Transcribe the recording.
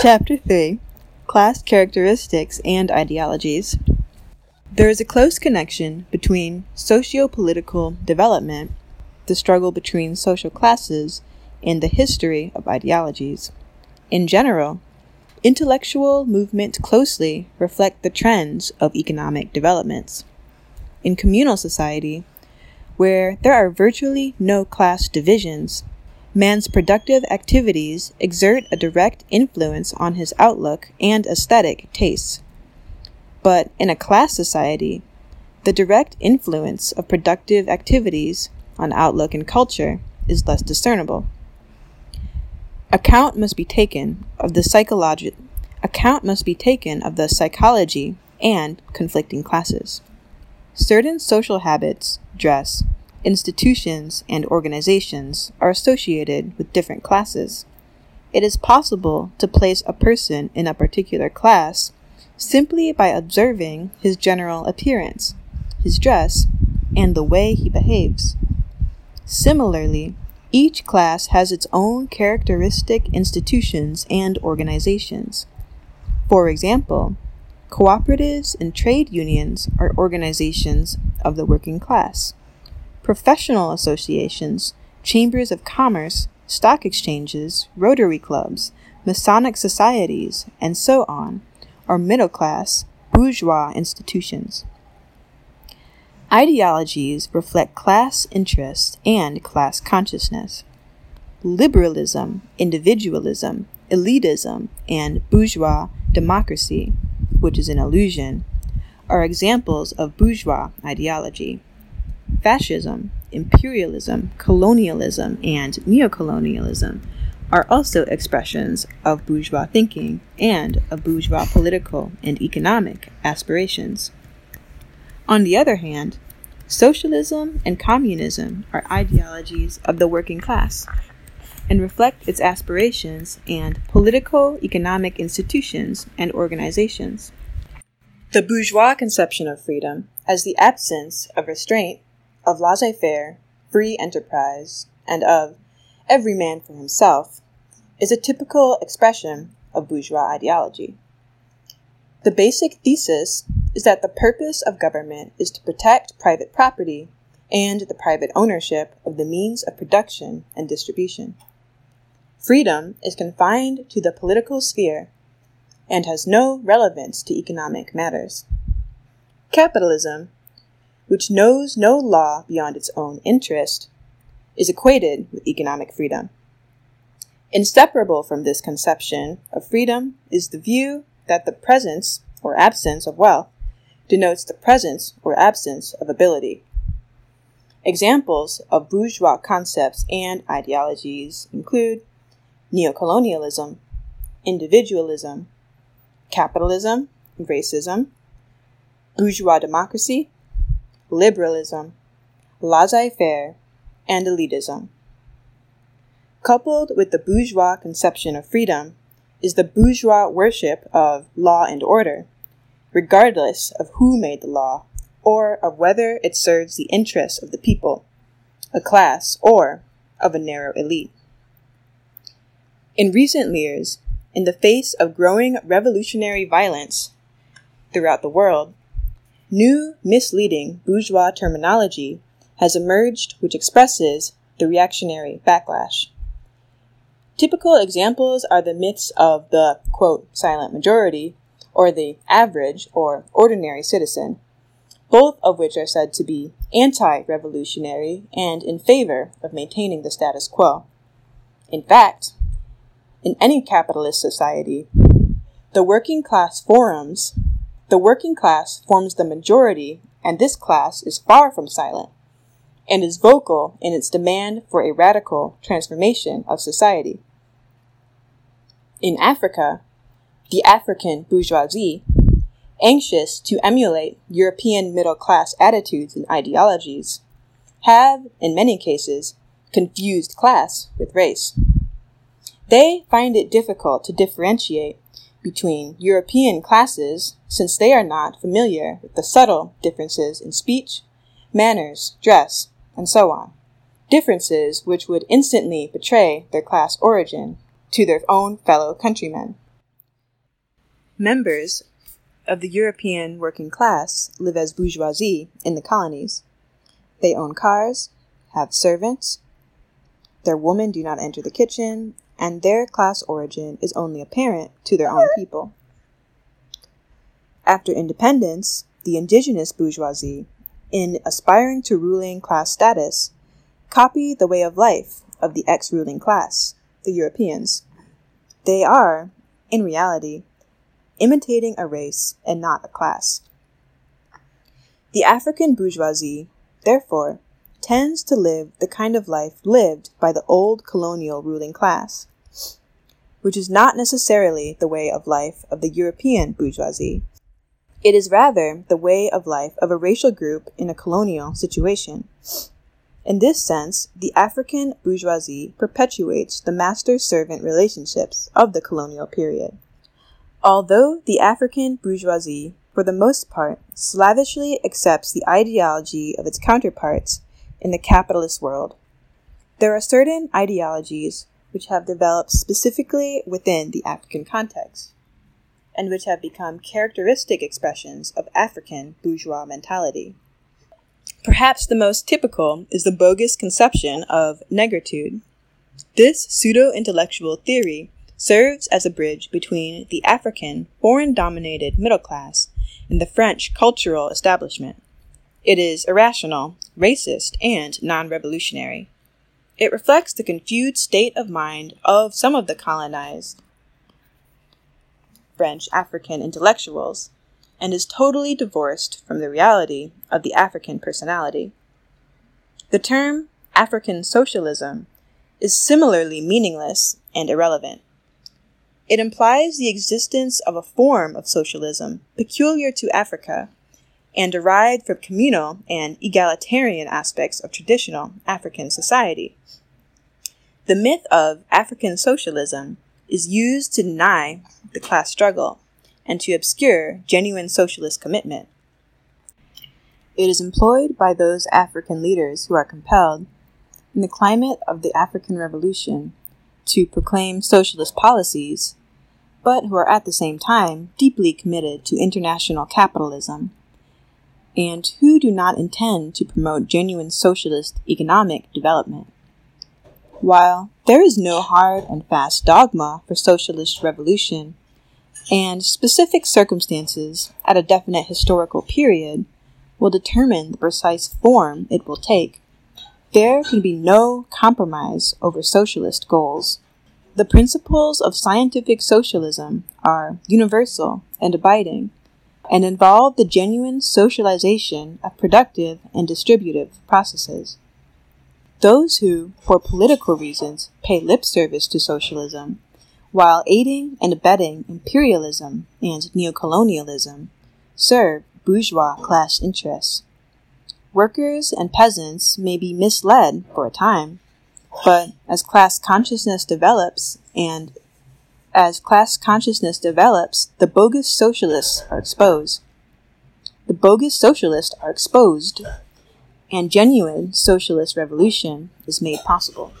Chapter 3 Class Characteristics and Ideologies. There is a close connection between socio political development, the struggle between social classes, and the history of ideologies. In general, intellectual movements closely reflect the trends of economic developments. In communal society, where there are virtually no class divisions, man's productive activities exert a direct influence on his outlook and aesthetic tastes. But in a class society, the direct influence of productive activities on outlook and culture is less discernible. Account must be taken of the psychology account must be taken of the psychology and conflicting classes. Certain social habits, dress, institutions, and organizations are associated with different classes. It is possible to place a person in a particular class simply by observing his general appearance, his dress, and the way he behaves. Similarly, each class has its own characteristic institutions and organizations. For example, cooperatives and trade unions are organizations of the working class. Professional associations, chambers of commerce, stock exchanges, rotary clubs, Masonic societies, and so on are middle class, bourgeois institutions. Ideologies reflect class interest and class consciousness. Liberalism, individualism, elitism, and bourgeois democracy, which is an illusion, are examples of bourgeois ideology. Fascism, imperialism, colonialism, and neocolonialism are also expressions of bourgeois thinking and of bourgeois political and economic aspirations. On the other hand, socialism and communism are ideologies of the working class and reflect its aspirations and political, economic institutions and organizations. The bourgeois conception of freedom as the absence of restraint, of laissez faire, free enterprise, and of every man for himself, is a typical expression of bourgeois ideology. The basic thesis is that the purpose of government is to protect private property and the private ownership of the means of production and distribution. Freedom is confined to the political sphere and has no relevance to economic matters. Capitalism, which knows no law beyond its own interest, is equated with economic freedom. Inseparable from this conception of freedom is the view that the presence or absence of wealth denotes the presence or absence of ability. Examples of bourgeois concepts and ideologies include neocolonialism, individualism, capitalism, racism, bourgeois democracy, liberalism, laissez faire, and elitism. Coupled with the bourgeois conception of freedom is the bourgeois worship of law and order, regardless of who made the law or of whether it serves the interests of the people, a class, or of a narrow elite. In recent years, in the face of growing revolutionary violence throughout the world, new misleading bourgeois terminology has emerged which expresses the reactionary backlash. Typical examples are the myths of the, quote, silent majority, or the average or ordinary citizen, both of which are said to be anti revolutionary and in favor of maintaining the status quo. In fact, in any capitalist society, the working class forums, the working class forms the majority, and this class is far from silent and is vocal in its demand for a radical transformation of society. In Africa, the African bourgeoisie, anxious to emulate European middle class attitudes and ideologies, have, in many cases, confused class with race. They find it difficult to differentiate between European classes since they are not familiar with the subtle differences in speech, manners, dress, and so on. Differences which would instantly betray their class origin to their own fellow countrymen. Members of the European working class live as bourgeoisie in the colonies. They own cars, have servants, their women do not enter the kitchen, and their class origin is only apparent to their own people. After independence, the indigenous bourgeoisie, in aspiring to ruling class status, copy the way of life of the ex ruling class, the Europeans. They are, in reality, imitating a race and not a class. The African bourgeoisie, therefore, tends to live the kind of life lived by the old colonial ruling class, which is not necessarily the way of life of the European bourgeoisie. It is rather the way of life of a racial group in a colonial situation. In this sense, the African bourgeoisie perpetuates the master servant relationships of the colonial period. Although the African bourgeoisie, for the most part, slavishly accepts the ideology of its counterparts in the capitalist world, there are certain ideologies which have developed specifically within the African context, and which have become characteristic expressions of African bourgeois mentality. Perhaps the most typical is the bogus conception of negritude. This pseudo intellectual theory serves as a bridge between the African, foreign dominated middle class and the French cultural establishment. It is irrational, racist, and non revolutionary. It reflects the confused state of mind of some of the colonized French African intellectuals and is totally divorced from the reality of the African personality. The term African socialism is similarly meaningless and irrelevant. It implies the existence of a form of socialism peculiar to Africa and derived from communal and egalitarian aspects of traditional African society. The myth of African socialism is used to deny the class struggle and to obscure genuine socialist commitment. It is employed by those African leaders who are compelled, in the climate of the African Revolution, to proclaim socialist policies but who are at the same time deeply committed to international capitalism, and who do not intend to promote genuine socialist economic development. While there is no hard and fast dogma for socialist revolution, and specific circumstances at a definite historical period will determine the precise form it will take, there can be no compromise over socialist goals. The principles of scientific socialism are universal and abiding, and involve the genuine socialization of productive and distributive processes. Those who, for political reasons, pay lip service to socialism, while aiding and abetting imperialism and neocolonialism, serve bourgeois class interests. Workers and peasants may be misled for a time but as class consciousness develops, and as class consciousness develops, the bogus socialists are exposed. The bogus socialists are exposed, and genuine socialist revolution is made possible.